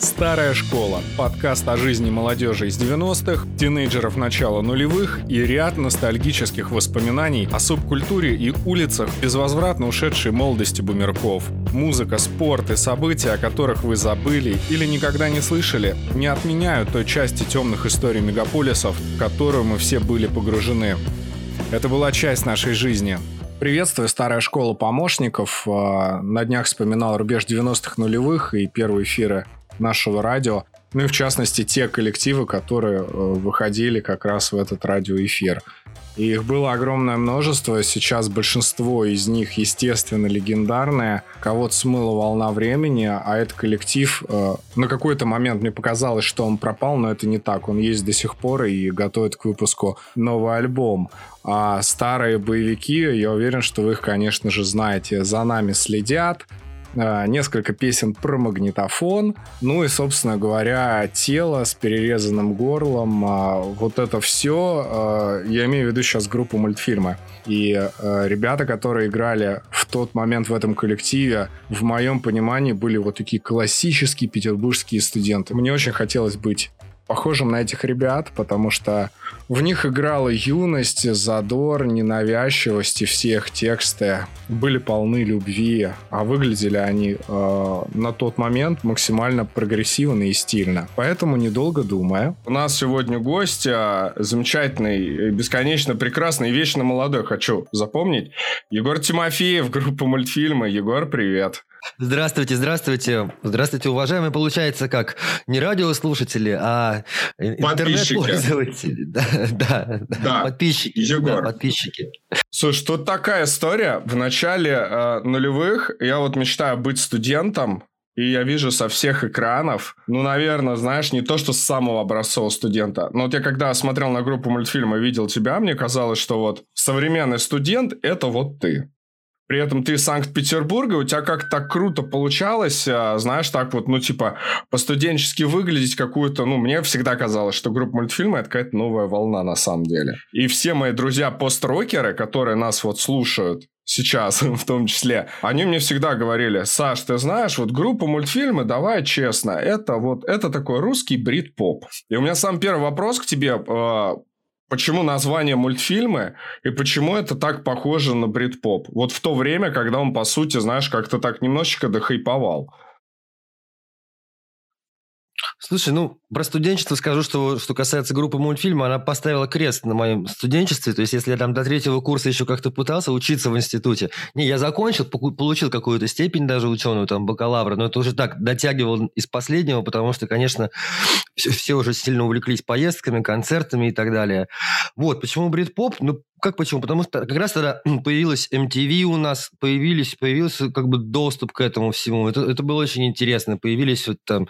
«Старая школа» – подкаст о жизни молодежи из 90-х, тинейджеров начала нулевых и ряд ностальгических воспоминаний о субкультуре и улицах безвозвратно ушедшей молодости бумерков. Музыка, спорт и события, о которых вы забыли или никогда не слышали, не отменяют той части темных историй мегаполисов, в которую мы все были погружены. Это была часть нашей жизни. Приветствую, старая школа помощников. А, на днях вспоминал рубеж 90-х нулевых и первые эфиры нашего радио. Ну и в частности те коллективы, которые э, выходили как раз в этот радиоэфир. И их было огромное множество. Сейчас большинство из них, естественно, легендарные. Кого-то смыла волна времени, а этот коллектив... Э, на какой-то момент мне показалось, что он пропал, но это не так. Он есть до сих пор и готовит к выпуску новый альбом. А старые боевики, я уверен, что вы их, конечно же, знаете. За нами следят, несколько песен про магнитофон, ну и, собственно говоря, тело с перерезанным горлом. А, вот это все, э, я имею в виду сейчас группу мультфильма. И ребята, которые играли в тот момент в этом коллективе, в моем понимании, были вот такие классические петербургские студенты. Мне очень хотелось быть похожим на этих ребят, потому что в них играла юность, задор, ненавязчивость, и все их тексты были полны любви, а выглядели они э, на тот момент максимально прогрессивно и стильно. Поэтому, недолго думая... У нас сегодня гость а, замечательный, бесконечно прекрасный вечно молодой, хочу запомнить, Егор Тимофеев, группа мультфильма. Егор, привет. Здравствуйте, здравствуйте. Здравствуйте, уважаемые. Получается, как не радиослушатели, а интернет-пользователи. Да, да, да. Подписчики. Егор. Да, подписчики. Слушай, тут такая история. В начале э, нулевых я вот мечтаю быть студентом, и я вижу со всех экранов, ну, наверное, знаешь, не то, что с самого образцового студента, но вот я когда смотрел на группу мультфильма и видел тебя, мне казалось, что вот современный студент – это вот ты. При этом ты из Санкт-Петербурга, у тебя как так круто получалось, а, знаешь, так вот, ну, типа, по-студенчески выглядеть какую-то, ну, мне всегда казалось, что группа мультфильма – это какая-то новая волна на самом деле. И все мои друзья пост-рокеры, которые нас вот слушают, сейчас в том числе, они мне всегда говорили, Саш, ты знаешь, вот группа мультфильмы, давай честно, это вот, это такой русский брит-поп. И у меня сам первый вопрос к тебе, а, почему название мультфильмы и почему это так похоже на брит-поп. Вот в то время, когда он, по сути, знаешь, как-то так немножечко дохайповал. Слушай, ну, про студенчество скажу, что что касается группы мультфильма, она поставила крест на моем студенчестве. То есть, если я там до третьего курса еще как-то пытался учиться в институте. Не, я закончил, получил какую-то степень даже ученую, там, бакалавра, но это уже так, дотягивал из последнего, потому что, конечно, все, все уже сильно увлеклись поездками, концертами и так далее. Вот, почему брит-поп? Ну, как почему? Потому что как раз тогда появилась MTV у нас, появились, появился как бы доступ к этому всему. Это, это было очень интересно. Появились вот там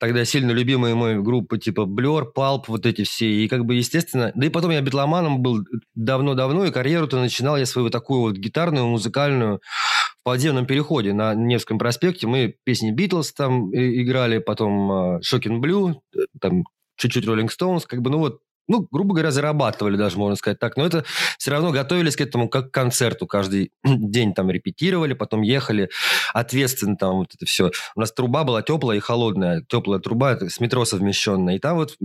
тогда сильно любимые мои группы типа Blur, Pulp, вот эти все. И как бы, естественно... Да и потом я битломаном был давно-давно, и карьеру-то начинал я свою такую вот гитарную, музыкальную в подземном переходе на Невском проспекте. Мы песни Битлз там играли, потом Шокин uh, Blue, там чуть-чуть Rolling Stones, как бы, ну вот ну, грубо говоря, зарабатывали даже, можно сказать так. Но это все равно готовились к этому как к концерту. Каждый день там репетировали, потом ехали ответственно там вот это все. У нас труба была теплая и холодная. Теплая труба с метро совмещенная. И там вот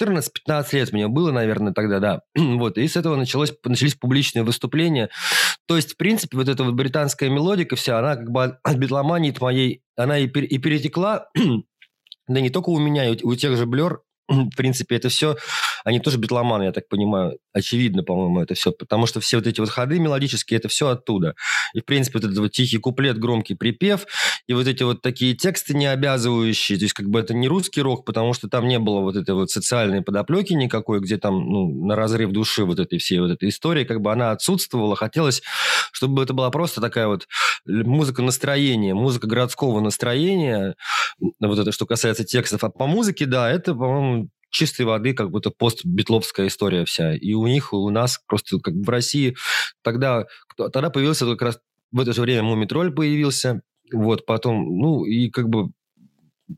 14-15 лет мне было, наверное, тогда, да. вот, и с этого началось, начались публичные выступления. То есть, в принципе, вот эта вот британская мелодика вся, она как бы от битломании моей, она и, пер, и перетекла, да не только у меня, и у, у тех же Блер, в принципе, это все, они тоже битломаны, я так понимаю, очевидно, по-моему, это все, потому что все вот эти вот ходы мелодические, это все оттуда. И, в принципе, вот этот вот тихий куплет, громкий припев, и вот эти вот такие тексты не обязывающие, то есть как бы это не русский рок, потому что там не было вот этой вот социальной подоплеки никакой, где там, ну, на разрыв души вот этой всей вот этой истории, как бы она отсутствовала, хотелось, чтобы это была просто такая вот музыка настроения, музыка городского настроения, вот это, что касается текстов, а по музыке, да, это, по-моему, чистой воды как будто постбитловская история вся. И у них, и у нас просто как в России тогда, тогда появился как раз в это же время Мумитроль появился, вот, потом, ну, и как бы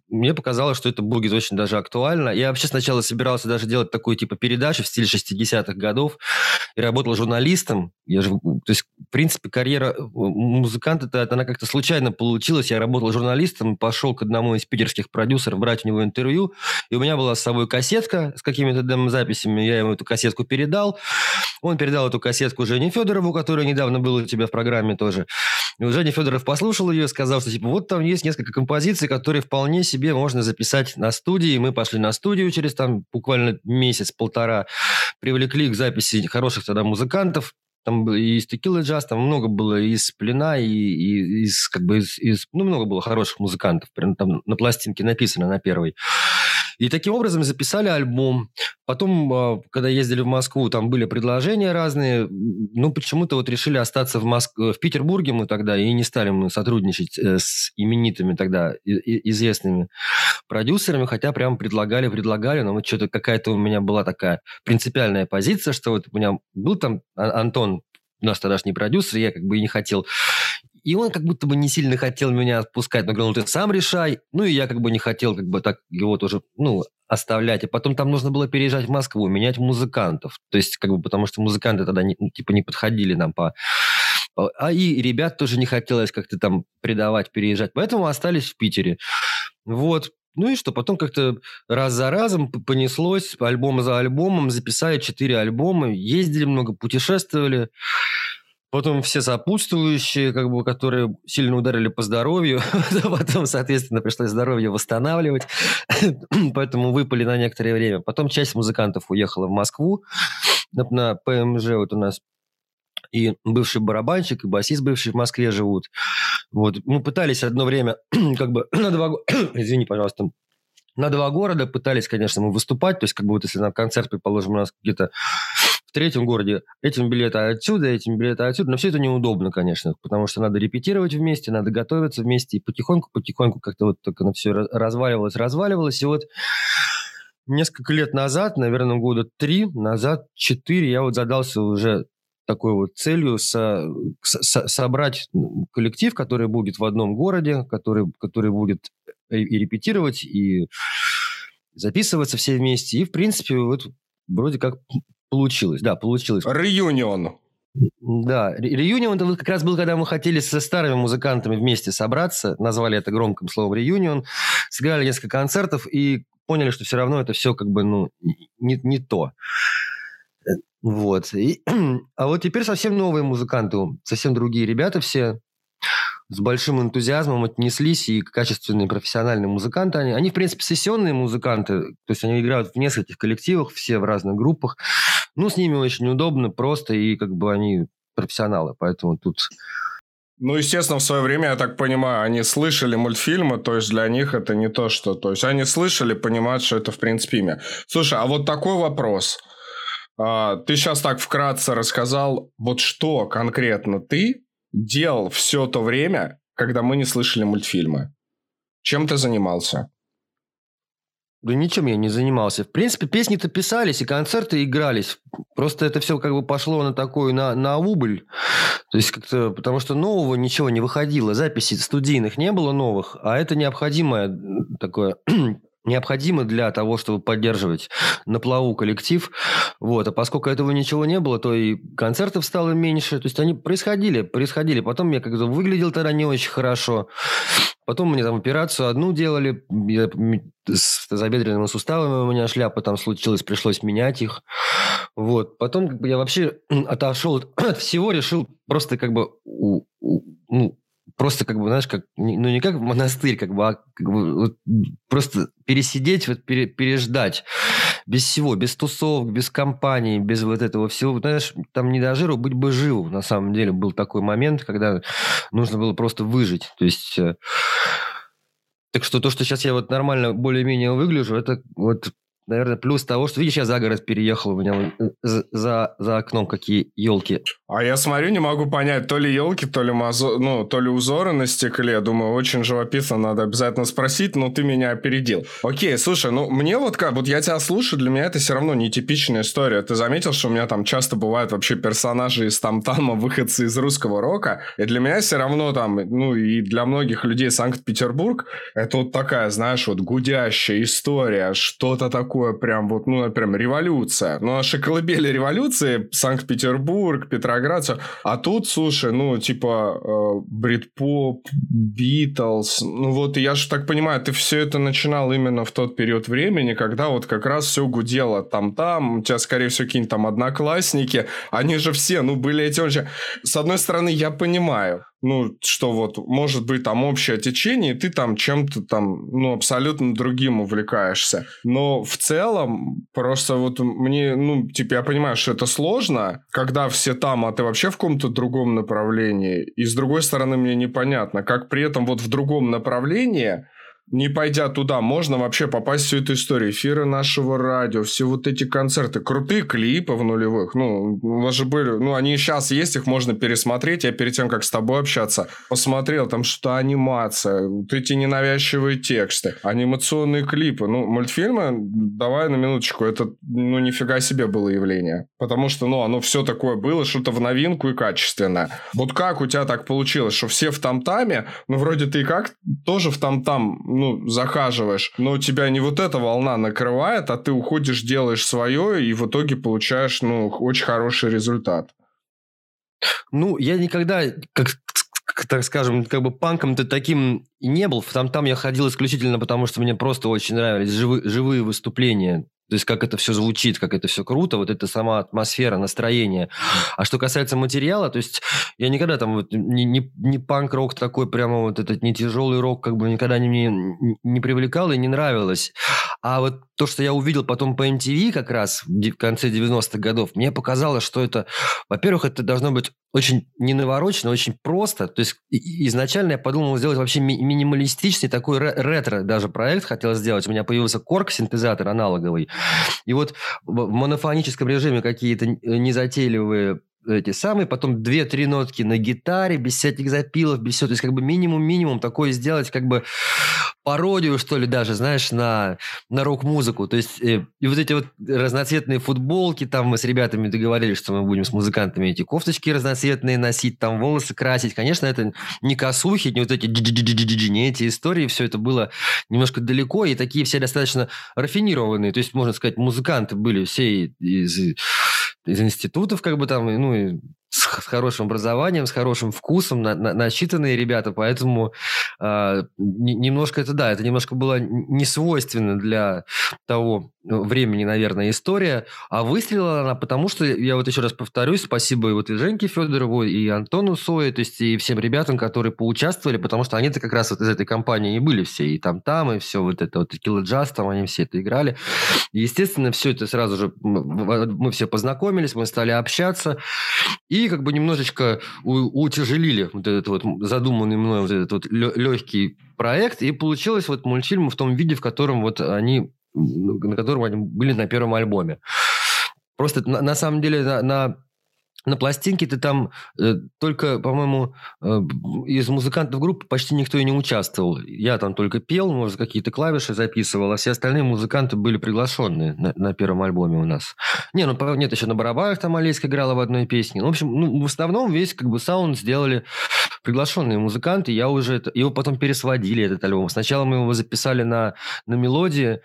мне показалось, что это будет очень даже актуально. Я вообще сначала собирался даже делать такую типа передачу в стиле 60-х годов. и работал журналистом. Я же, то есть, принципе, карьера музыканта, -то, она как-то случайно получилась. Я работал журналистом, пошел к одному из питерских продюсеров брать у него интервью, и у меня была с собой кассетка с какими-то демо-записями. Я ему эту кассетку передал. Он передал эту кассетку Жене Федорову, которая недавно была у тебя в программе тоже. И Женя Федоров послушал ее и сказал, что типа вот там есть несколько композиций, которые вполне себе можно записать на студии. Мы пошли на студию через там буквально месяц-полтора, привлекли к записи хороших тогда музыкантов, там и из текилы джаз, там много было из плена, и, и из, как бы, из, из, ну, много было хороших музыкантов. Прям там на пластинке написано на первой. И таким образом записали альбом. Потом, а, когда ездили в Москву, там были предложения разные. Ну, почему-то вот решили остаться в, Моск... в Петербурге мы тогда, и не стали мы сотрудничать э, с именитыми тогда известными продюсерами, хотя прям предлагали, предлагали, но вот что-то какая-то у меня была такая принципиальная позиция, что вот у меня был там а, Антон, у нас тогдашний продюсер, я как бы и не хотел и он как будто бы не сильно хотел меня отпускать, но говорил, «Ну, ты сам решай. Ну, и я как бы не хотел как бы так его тоже, ну, оставлять. И потом там нужно было переезжать в Москву, менять музыкантов. То есть, как бы, потому что музыканты тогда, не, ну, типа, не подходили нам по... А и ребят тоже не хотелось как-то там предавать, переезжать. Поэтому остались в Питере. Вот. Ну и что, потом как-то раз за разом понеслось, альбом за альбомом, записали четыре альбома, ездили много, путешествовали. Потом все сопутствующие, как бы, которые сильно ударили по здоровью. Потом, соответственно, пришлось здоровье восстанавливать. Поэтому выпали на некоторое время. Потом часть музыкантов уехала в Москву на, на ПМЖ. Вот у нас и бывший барабанщик, и басист бывший в Москве живут. Вот. Мы пытались одно время, как бы, на два года... Извини, пожалуйста, на два города пытались, конечно, мы выступать. То есть, как бы вот если на концерт, предположим, у нас где-то третьем городе этим билеты отсюда, этим билеты отсюда. Но все это неудобно, конечно, потому что надо репетировать вместе, надо готовиться вместе. И потихоньку-потихоньку как-то вот только на все разваливалось, разваливалось. И вот несколько лет назад, наверное, года три назад, четыре, я вот задался уже такой вот целью со, со, собрать коллектив, который будет в одном городе, который, который будет и репетировать, и записываться все вместе. И, в принципе, вот вроде как Получилось, да, получилось. Реюнион. Да, реюнион это как раз был, когда мы хотели со старыми музыкантами вместе собраться, назвали это громким словом реюнион, сыграли несколько концертов и поняли, что все равно это все как бы, ну, не, не то. Вот. И, а вот теперь совсем новые музыканты, совсем другие ребята все, с большим энтузиазмом отнеслись, и качественные профессиональные музыканты. Они, они, в принципе, сессионные музыканты, то есть они играют в нескольких коллективах, все в разных группах. Ну, с ними очень удобно, просто, и как бы они профессионалы, поэтому тут... Ну, естественно, в свое время, я так понимаю, они слышали мультфильмы, то есть для них это не то, что... То есть они слышали, понимают, что это, в принципе, имя. Слушай, а вот такой вопрос. А, ты сейчас так вкратце рассказал, вот что конкретно ты делал все то время, когда мы не слышали мультфильмы? Чем ты занимался? Да ничем я не занимался. В принципе, песни-то писались, и концерты игрались. Просто это все как бы пошло на такую, на, на убыль. То есть как-то, потому что нового ничего не выходило. Записей студийных не было новых, а это необходимое такое необходимо для того, чтобы поддерживать на плаву коллектив. Вот. А поскольку этого ничего не было, то и концертов стало меньше. То есть они происходили, происходили. Потом я как-то выглядел тогда не очень хорошо. Потом мне там операцию одну делали. Я, с тазобедренными суставами у меня шляпа там случилась, пришлось менять их. Вот. Потом как бы я вообще отошел от всего, решил просто как бы ну, просто как бы, знаешь, как, ну не как в монастырь, как бы, а как бы, вот, просто пересидеть, вот пере, переждать без всего, без тусовок, без компаний, без вот этого всего. Знаешь, там не до жиру, быть бы живу. На самом деле был такой момент, когда нужно было просто выжить. То есть... Э, так что то, что сейчас я вот нормально более-менее выгляжу, это вот наверное, плюс того, что, видишь, я за город переехал, у меня э, за, за окном какие елки. А я смотрю, не могу понять, то ли елки, то ли, мазо... ну, то ли узоры на стекле. Думаю, очень живописно, надо обязательно спросить, но ты меня опередил. Окей, слушай, ну, мне вот как, вот я тебя слушаю, для меня это все равно нетипичная история. Ты заметил, что у меня там часто бывают вообще персонажи из там-тама, выходцы из русского рока, и для меня все равно там, ну, и для многих людей Санкт-Петербург, это вот такая, знаешь, вот гудящая история, что-то такое такое прям вот, ну, прям революция. Ну, наши колыбели революции, Санкт-Петербург, Петроград, все. А тут, слушай, ну, типа, э, брит-поп, Битлз, ну, вот, я же так понимаю, ты все это начинал именно в тот период времени, когда вот как раз все гудело там-там, у тебя, скорее всего, какие-нибудь там одноклассники, они же все, ну, были эти уже... С одной стороны, я понимаю, ну, что вот, может быть, там общее течение, и ты там чем-то там, ну, абсолютно другим увлекаешься. Но в целом, просто вот мне, ну, типа, я понимаю, что это сложно, когда все там, а ты вообще в каком-то другом направлении. И с другой стороны, мне непонятно, как при этом вот в другом направлении не пойдя туда, можно вообще попасть в всю эту историю. Эфиры нашего радио, все вот эти концерты, крутые клипы в нулевых. Ну, у вас же были, ну, они сейчас есть, их можно пересмотреть. Я перед тем, как с тобой общаться, посмотрел, там что анимация, вот эти ненавязчивые тексты, анимационные клипы. Ну, мультфильмы, давай на минуточку, это, ну, нифига себе было явление. Потому что, ну, оно все такое было, что-то в новинку и качественное. Вот как у тебя так получилось, что все в там-таме, ну, вроде ты и как тоже в там-там ну, захаживаешь, но тебя не вот эта волна накрывает, а ты уходишь, делаешь свое, и в итоге получаешь, ну, очень хороший результат. Ну, я никогда, как, так скажем, как бы панком-то таким не был. Там, там я ходил исключительно потому, что мне просто очень нравились живы, живые выступления. То есть, как это все звучит, как это все круто, вот это сама атмосфера, настроение. А что касается материала, то есть, я никогда там вот не, не, не панк-рок такой, прямо вот этот не тяжелый рок, как бы никогда не, не, не привлекал и не нравилось. А вот то, что я увидел потом по MTV как раз в конце 90-х годов, мне показалось, что это, во-первых, это должно быть очень не наворочено, очень просто. То есть изначально я подумал сделать вообще ми- минималистичный такой ретро даже проект хотел сделать. У меня появился корк синтезатор аналоговый. И вот в монофоническом режиме какие-то незатейливые эти самые, потом две-три нотки на гитаре, без всяких запилов, без всего. То есть как бы минимум-минимум такое сделать, как бы пародию, что ли, даже, знаешь, на, на рок-музыку. То есть э, и вот эти вот разноцветные футболки, там мы с ребятами договорились, что мы будем с музыкантами эти кофточки разноцветные носить, там волосы красить. Конечно, это не косухи, не вот эти не эти истории, все это было немножко далеко, и такие все достаточно рафинированные. То есть, можно сказать, музыканты были все из из институтов, как бы там, ну, с, с хорошим образованием, с хорошим вкусом, на, на, насчитанные ребята, поэтому э, немножко это, да, это немножко было не свойственно для того времени, наверное, история, а выстрелила она потому, что, я вот еще раз повторюсь, спасибо и вот и Женьке Федорову, и Антону Сое, то есть и всем ребятам, которые поучаствовали, потому что они-то как раз вот из этой компании и были все, и там-там, и все вот это, вот Килла Джаз, там они все это играли. И, естественно, все это сразу же, мы все познакомились, мы стали общаться, и как бы немножечко утяжелили вот этот вот задуманный мной вот этот вот легкий проект, и получилось вот мультфильм в том виде, в котором вот они, на котором они были на первом альбоме. Просто на, на самом деле на, на на пластинке ты там э, только, по-моему, э, из музыкантов группы почти никто и не участвовал. Я там только пел, может, какие-то клавиши записывал, а все остальные музыканты были приглашенные на, на первом альбоме у нас. Не, ну, нет, еще на барабанах там Олеська играла в одной песне. Ну, в общем, ну, в основном весь как бы саунд сделали приглашенные музыканты. Я уже... Это, его потом пересводили, этот альбом. Сначала мы его записали на, на мелодии,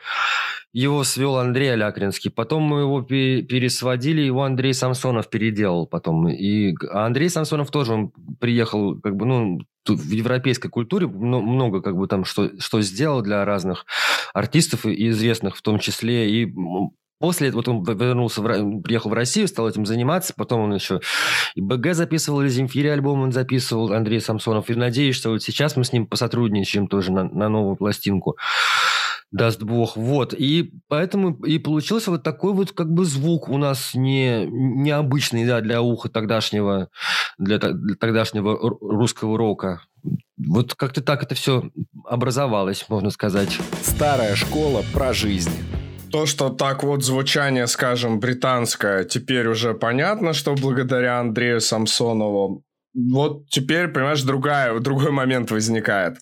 его свел Андрей Алякринский. Потом мы его пересводили, его Андрей Самсонов переделал потом. И а Андрей Самсонов тоже, он приехал, как бы, ну, в европейской культуре много как бы там что, что сделал для разных артистов и известных в том числе. И После вот он вернулся, в, приехал в Россию, стал этим заниматься. Потом он еще и БГ записывал, и Земфире альбом он записывал, Андрей Самсонов. И надеюсь, что вот сейчас мы с ним посотрудничаем тоже на, на новую пластинку даст бог. Вот. И поэтому и получился вот такой вот как бы звук у нас не, необычный, да, для уха тогдашнего, для, для тогдашнего русского рока. Вот как-то так это все образовалось, можно сказать. Старая школа про жизнь. То, что так вот звучание, скажем, британское, теперь уже понятно, что благодаря Андрею Самсонову. Вот теперь, понимаешь, другая, другой момент возникает.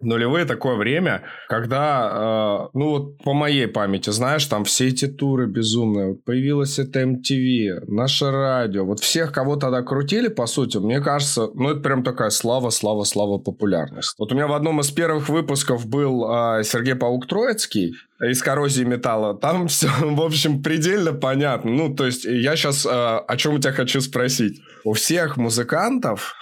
Нулевые такое время, когда, э, ну вот по моей памяти, знаешь, там все эти туры безумные, вот появилось это MTV, наше радио, вот всех, кого тогда крутили, по сути, мне кажется, ну это прям такая слава, слава, слава, популярность. Вот у меня в одном из первых выпусков был э, Сергей Паук Троицкий, из коррозии металла. Там все, в общем, предельно понятно. Ну, то есть, я сейчас э, о чем у тебя хочу спросить. У всех музыкантов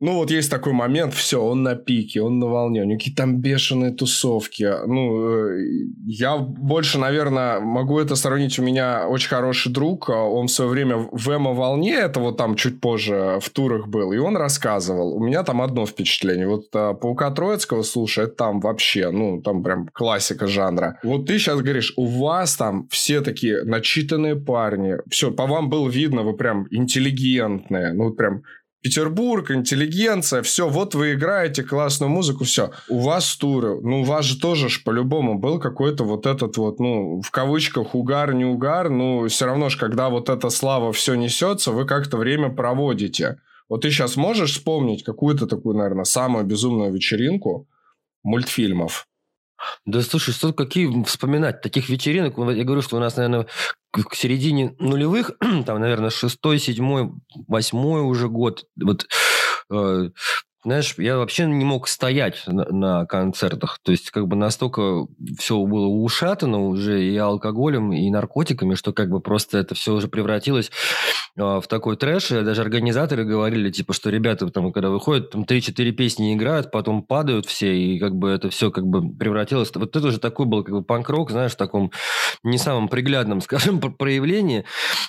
ну, вот есть такой момент, все, он на пике, он на волне, у него какие-то там бешеные тусовки. Ну, э, я больше, наверное, могу это сравнить. У меня очень хороший друг, а он в свое время в эмо-волне, это вот там чуть позже в турах был, и он рассказывал. У меня там одно впечатление. Вот а, Паука Троицкого, слушай, это там вообще, ну, там прям классика жанра. Вот ты сейчас говоришь, у вас там все такие начитанные парни, все, по вам было видно, вы прям интеллигентные, ну, прям Петербург, интеллигенция, все, вот вы играете классную музыку, все. У вас туры, ну, у вас же тоже ж по-любому был какой-то вот этот вот, ну, в кавычках, угар, не угар, ну, все равно же, когда вот эта слава все несется, вы как-то время проводите. Вот ты сейчас можешь вспомнить какую-то такую, наверное, самую безумную вечеринку мультфильмов? Да слушай, что какие вспоминать? Таких вечеринок, я говорю, что у нас, наверное, к середине нулевых, там, наверное, шестой, седьмой, восьмой уже год, вот э, знаешь, я вообще не мог стоять на, на концертах. То есть, как бы настолько все было ушатано уже и алкоголем, и наркотиками, что как бы просто это все уже превратилось э, в такой трэш. И даже организаторы говорили, типа, что ребята там, когда выходят, там 3-4 песни играют, потом падают все, и как бы это все как бы превратилось... Вот это уже такой был как бы панк-рок, знаешь, в таком не самом приглядном, скажем, проявлении.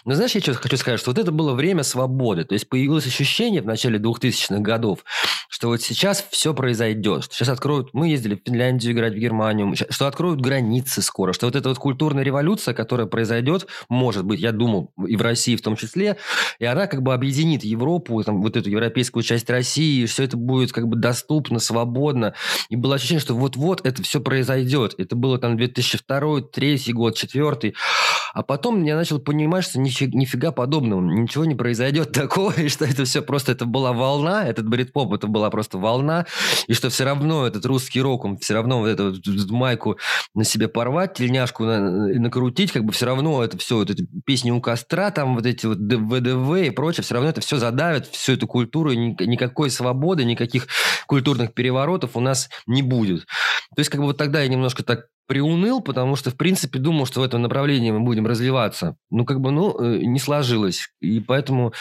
Но знаешь, я что хочу сказать, что вот это было время свободы. То есть, появилось ощущение в начале 2000-х годов, что вот сейчас все произойдет, что сейчас откроют, мы ездили в Финляндию играть, в Германию, что откроют границы скоро, что вот эта вот культурная революция, которая произойдет, может быть, я думал, и в России в том числе, и она как бы объединит Европу, там, вот эту европейскую часть России, и все это будет как бы доступно, свободно, и было ощущение, что вот-вот это все произойдет. Это было там 2002, 2003 год, 2004, а потом я начал понимать, что нифига, нифига подобного, ничего не произойдет такого, и что это все просто, это была волна, этот брит-поп, это была просто волна, и что все равно этот русский рок, он все равно вот эту, майку на себе порвать, тельняшку на, накрутить, как бы все равно это все, вот эти песни у костра, там вот эти вот ВДВ и прочее, все равно это все задавит, всю эту культуру, никакой свободы, никаких культурных переворотов у нас не будет. То есть, как бы вот тогда я немножко так приуныл, потому что, в принципе, думал, что в этом направлении мы будем развиваться. Ну, как бы, ну, э, не сложилось. И поэтому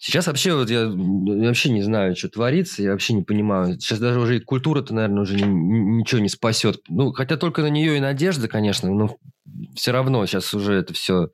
Сейчас вообще вот я, вообще не знаю, что творится, я вообще не понимаю. Сейчас даже уже и культура-то, наверное, уже ничего не спасет. Ну, хотя только на нее и надежда, конечно, но все равно сейчас уже это все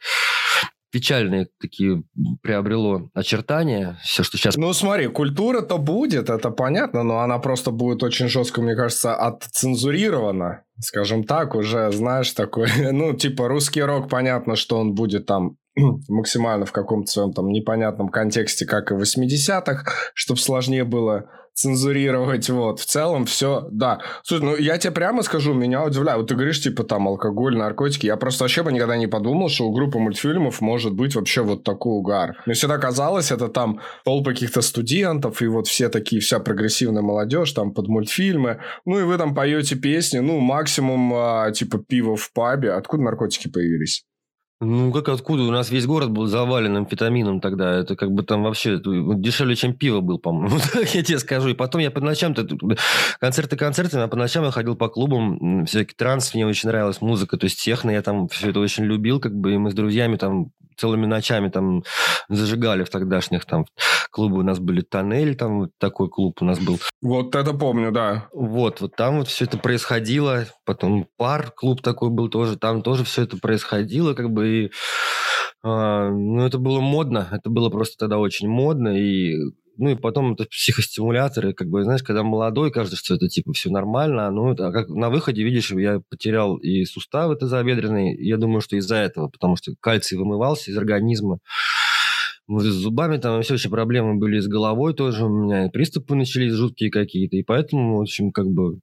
печальные такие приобрело очертания, все, что сейчас... Ну, смотри, культура-то будет, это понятно, но она просто будет очень жестко, мне кажется, отцензурирована, скажем так, уже, знаешь, такой, ну, типа русский рок, понятно, что он будет там максимально в каком-то своем там непонятном контексте, как и в 80-х, чтобы сложнее было цензурировать, вот. В целом все, да. Слушай, ну я тебе прямо скажу, меня удивляет. Вот ты говоришь, типа, там, алкоголь, наркотики. Я просто вообще бы никогда не подумал, что у группы мультфильмов может быть вообще вот такой угар. Мне всегда казалось, это там толпа каких-то студентов, и вот все такие, вся прогрессивная молодежь, там, под мультфильмы. Ну, и вы там поете песни, ну, максимум, а, типа, пиво в пабе. Откуда наркотики появились? Ну, как откуда? У нас весь город был завален амфетамином тогда. Это как бы там вообще дешевле, чем пиво был, по-моему. я тебе скажу. И потом я по ночам... Концерты концертами, а по ночам я ходил по клубам. Всякий транс, мне очень нравилась музыка. То есть техно я там все это очень любил. Как бы и мы с друзьями там целыми ночами там зажигали в тогдашних там клубы. У нас были «Тоннель», там вот такой клуб у нас был. Вот это помню, да. Вот, вот там вот все это происходило. Потом «Пар» клуб такой был тоже. Там тоже все это происходило, как бы. И, э, ну, это было модно. Это было просто тогда очень модно. И ну и потом это психостимуляторы, как бы, знаешь, когда молодой, кажется, что это типа все нормально, ну, а как на выходе, видишь, я потерял и суставы тазобедренные, я думаю, что из-за этого, потому что кальций вымывался из организма. Вот с зубами там все еще проблемы были с головой тоже у меня, приступы начались жуткие какие-то, и поэтому, в общем, как бы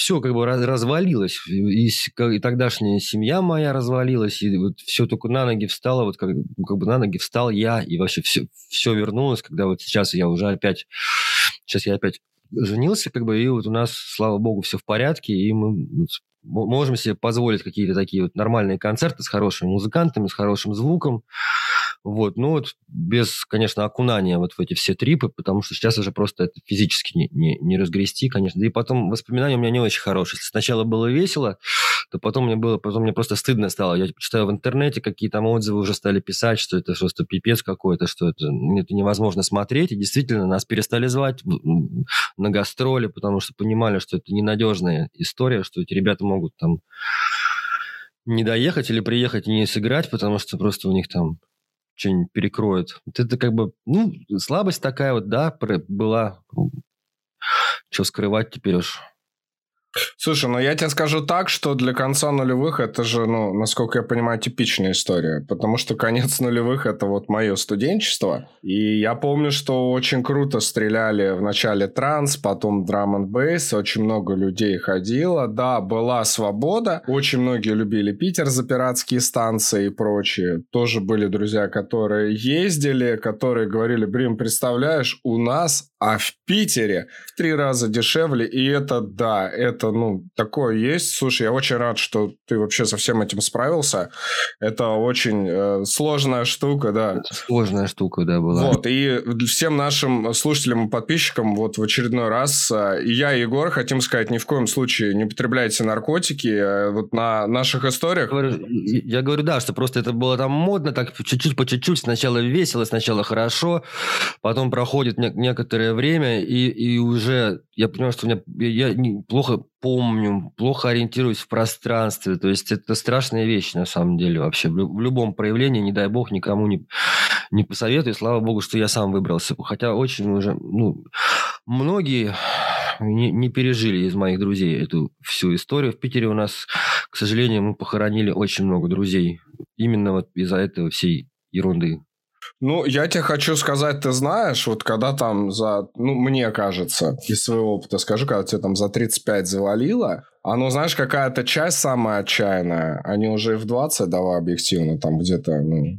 все как бы раз, развалилось. И, и тогдашняя семья моя развалилась, и вот все только на ноги встало, вот как, как бы на ноги встал я, и вообще все, все вернулось, когда вот сейчас я уже опять, сейчас я опять женился, как бы, и вот у нас, слава богу, все в порядке, и мы можем себе позволить какие-то такие вот нормальные концерты с хорошими музыкантами, с хорошим звуком. Вот, ну вот без, конечно, окунания вот в эти все трипы, потому что сейчас уже просто это физически не, не, не разгрести, конечно. Да и потом воспоминания у меня не очень хорошие. Если сначала было весело, то потом мне было, потом мне просто стыдно стало. Я читаю в интернете, какие там отзывы уже стали писать, что это просто пипец какой-то, что это, это невозможно смотреть. И действительно, нас перестали звать на гастроли, потому что понимали, что это ненадежная история, что эти ребята могут там не доехать или приехать и не сыграть, потому что просто у них там что-нибудь перекроет. Вот это как бы, ну, слабость такая вот, да, была. Что скрывать теперь уж. Слушай, ну я тебе скажу так, что для конца нулевых это же, ну, насколько я понимаю, типичная история. Потому что конец нулевых это вот мое студенчество. И я помню, что очень круто стреляли в начале транс, потом драм н бейс, очень много людей ходило. Да, была свобода. Очень многие любили Питер за пиратские станции и прочее. Тоже были друзья, которые ездили, которые говорили, блин, представляешь, у нас, а в Питере в три раза дешевле. И это, да, это это, ну, такое есть. Слушай, я очень рад, что ты вообще со всем этим справился. Это очень э, сложная штука, да. Сложная штука, да, была. Вот, и всем нашим слушателям и подписчикам вот в очередной раз э, я и Егор хотим сказать, ни в коем случае не употребляйте наркотики. Э, вот на наших историях... Я говорю, я говорю, да, что просто это было там модно, так чуть-чуть по чуть-чуть. Сначала весело, сначала хорошо, потом проходит не- некоторое время, и, и уже я понимаю, что у меня я, я плохо помню, плохо ориентируюсь в пространстве. То есть это страшная вещь на самом деле вообще. В, в любом проявлении, не дай бог, никому не, не посоветую. Слава богу, что я сам выбрался. Хотя очень уже, ну, многие не, не пережили из моих друзей эту всю историю. В Питере у нас, к сожалению, мы похоронили очень много друзей. Именно вот из-за этого всей ерунды. Ну, я тебе хочу сказать, ты знаешь, вот когда там за, ну, мне кажется, из своего опыта скажу, когда тебе там за 35 завалило, оно, знаешь, какая-то часть самая отчаянная, они уже в 20, давай объективно, там где-то, ну,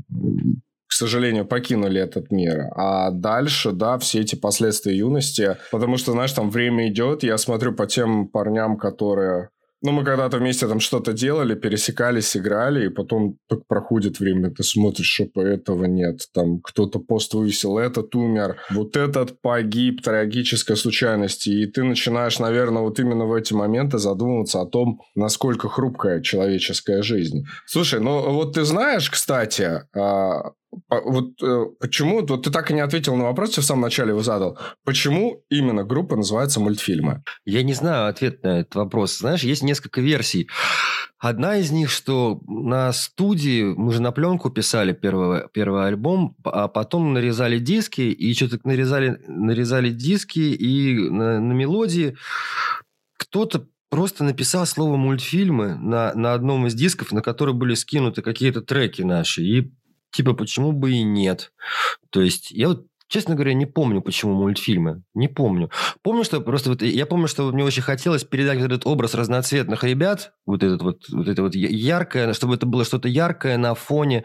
к сожалению, покинули этот мир. А дальше, да, все эти последствия юности, потому что, знаешь, там время идет, я смотрю по тем парням, которые ну, мы когда-то вместе там что-то делали, пересекались, играли, и потом так проходит время, ты смотришь, что этого нет. Там кто-то пост вывесил, этот умер, вот этот погиб, трагическая случайность. И ты начинаешь, наверное, вот именно в эти моменты задумываться о том, насколько хрупкая человеческая жизнь. Слушай, ну вот ты знаешь, кстати, а, вот э, почему, вот ты так и не ответил на вопрос, я в самом начале его задал. Почему именно группа называется мультфильмы? Я не знаю ответ на этот вопрос. Знаешь, есть несколько версий. Одна из них, что на студии мы же на пленку писали первый, первый альбом, а потом нарезали диски, и что-то нарезали, нарезали диски, и на, на мелодии кто-то просто написал слово мультфильмы на, на одном из дисков, на который были скинуты какие-то треки наши, и типа, почему бы и нет? То есть я вот Честно говоря, не помню, почему мультфильмы. Не помню. Помню, что просто вот я помню, что мне очень хотелось передать вот этот образ разноцветных ребят, вот этот вот, вот это вот яркое, чтобы это было что-то яркое на фоне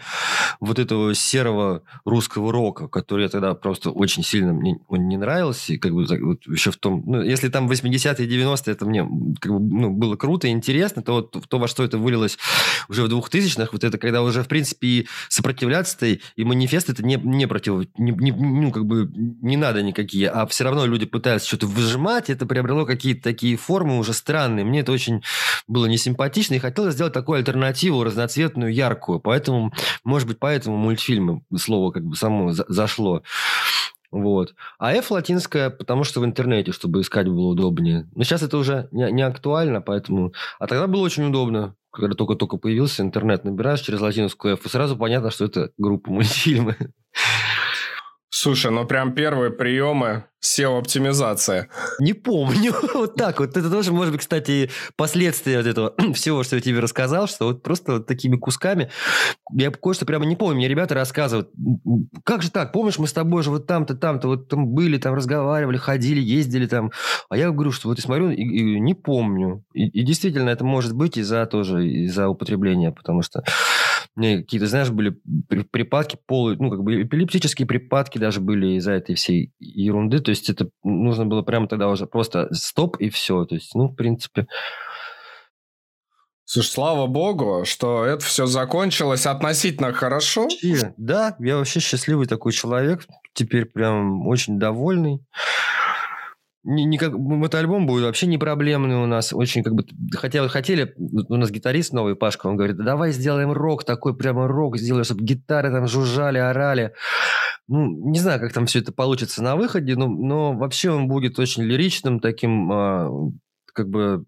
вот этого серого русского рока, который я тогда просто очень сильно мне он не нравился, и как бы вот еще в том, ну, если там 80-е, 90-е, это мне как бы, ну, было круто и интересно, то вот то, во что это вылилось уже в 2000-х, вот это когда уже, в принципе, и сопротивляться-то, и манифест это не, не против, не, не, ну, как бы не надо никакие, а все равно люди пытаются что-то выжимать, это приобрело какие-то такие формы уже странные. Мне это очень было несимпатично, и хотелось сделать такую альтернативу, разноцветную, яркую. Поэтому, может быть, поэтому мультфильмы, слово как бы само зашло. Вот. А F латинская, потому что в интернете, чтобы искать было удобнее. Но сейчас это уже не, не актуально, поэтому... А тогда было очень удобно когда только-только появился интернет, набираешь через латинскую F, и сразу понятно, что это группа мультфильмы. Слушай, ну прям первые приемы SEO-оптимизация. Не помню. вот так вот. Это тоже, может быть, кстати, последствия вот этого всего, что я тебе рассказал, что вот просто вот такими кусками я кое-что прямо не помню. Мне ребята рассказывают, как же так, помнишь, мы с тобой же вот там-то, там-то, вот там были, там разговаривали, ходили, ездили там. А я говорю, что вот я смотрю и, и не помню. И, и действительно, это может быть из-за тоже, из-за употребления, потому что мне какие-то, знаешь, были припадки полы, ну, как бы эпилептические припадки даже были из-за этой всей ерунды. То есть это нужно было прямо тогда уже просто стоп и все. То есть, ну, в принципе... Слушай, слава богу, что это все закончилось относительно хорошо. Да, я вообще счастливый такой человек. Теперь прям очень довольный не, не как, вот альбом будет вообще не проблемный у нас. Очень как бы... Хотя хотели... У нас гитарист новый, Пашка, он говорит, давай сделаем рок такой, прямо рок сделаем, чтобы гитары там жужжали, орали. Ну, не знаю, как там все это получится на выходе, но, но вообще он будет очень лиричным, таким а, как бы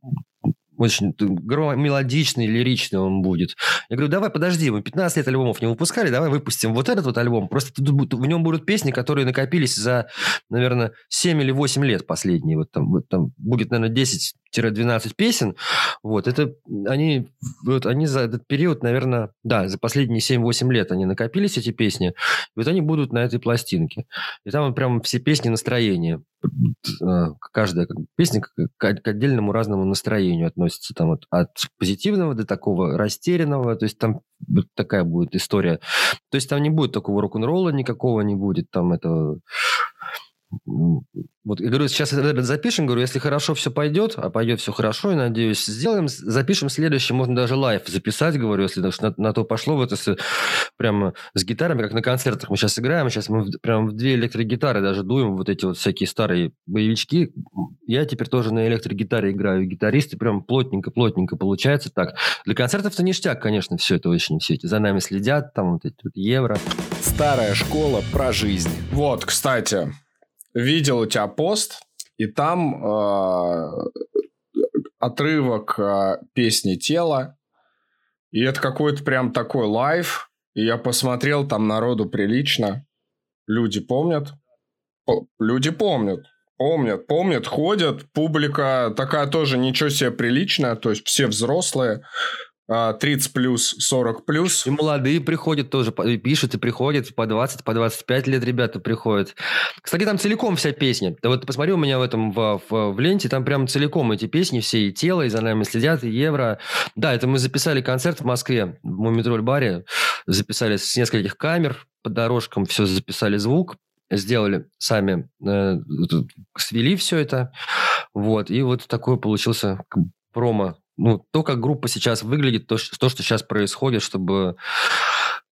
очень мелодичный, лиричный он будет. Я говорю, давай, подожди, мы 15 лет альбомов не выпускали, давай выпустим вот этот вот альбом. Просто тут, в нем будут песни, которые накопились за, наверное, 7 или 8 лет последние. Вот там, вот там будет, наверное, 10-12 песен. Вот, это они, вот они за этот период, наверное, да, за последние 7-8 лет они накопились, эти песни. И вот они будут на этой пластинке. И там прям все песни настроения. А, каждая песня к, отдельному разному настроению относится. Там вот от позитивного до такого растерянного. То есть там такая будет история. То есть там не будет такого рок-н-ролла никакого не будет. Там это вот, я говорю, сейчас запишем, говорю, если хорошо все пойдет, а пойдет все хорошо, я надеюсь, сделаем, запишем следующий, можно даже live записать, говорю, если на, на то пошло, вот если прямо с гитарами, как на концертах мы сейчас играем, сейчас мы прям в две электрогитары даже дуем, вот эти вот всякие старые боевички. Я теперь тоже на электрогитаре играю, гитаристы прям плотненько-плотненько получается так. Для концертов-то ништяк, конечно, все это очень, все эти за нами следят, там вот эти вот евро. Старая школа про жизнь. Вот, кстати, видел у тебя пост, и там э, отрывок э, песни «Тело», и это какой-то прям такой live, и я посмотрел, там народу прилично, люди помнят, люди помнят, помнят, помнят, ходят, публика такая тоже ничего себе приличная, то есть все взрослые, 30 а, плюс, 40 плюс. И молодые приходят тоже, пишут и приходят, по 20, по 25 лет ребята приходят. Кстати, там целиком вся песня. Да вот посмотри у меня в этом, в, в, в ленте, там прям целиком эти песни все, и тело, и за нами следят, и евро. Да, это мы записали концерт в Москве, в Мумитроль-баре, записали с нескольких камер, по дорожкам все записали звук, сделали сами, э, свели все это, вот, и вот такой получился промо ну, то, как группа сейчас выглядит, то, то, что сейчас происходит, чтобы,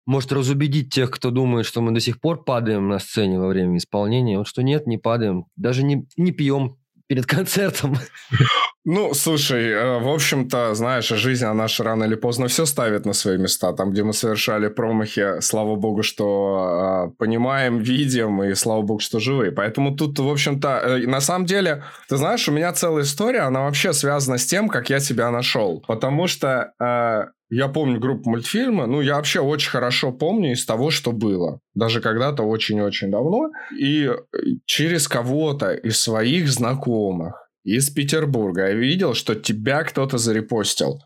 может, разубедить тех, кто думает, что мы до сих пор падаем на сцене во время исполнения, вот что нет, не падаем, даже не, не пьем перед концертом. Ну, слушай, э, в общем-то, знаешь, жизнь, она же рано или поздно все ставит на свои места. Там, где мы совершали промахи, слава богу, что э, понимаем, видим, и слава богу, что живы. Поэтому тут, в общем-то, э, на самом деле, ты знаешь, у меня целая история, она вообще связана с тем, как я тебя нашел. Потому что я помню группу мультфильмы, ну, я вообще очень хорошо помню из того, что было. Даже когда-то очень-очень давно. И через кого-то из своих знакомых из Петербурга. Я видел, что тебя кто-то зарепостил.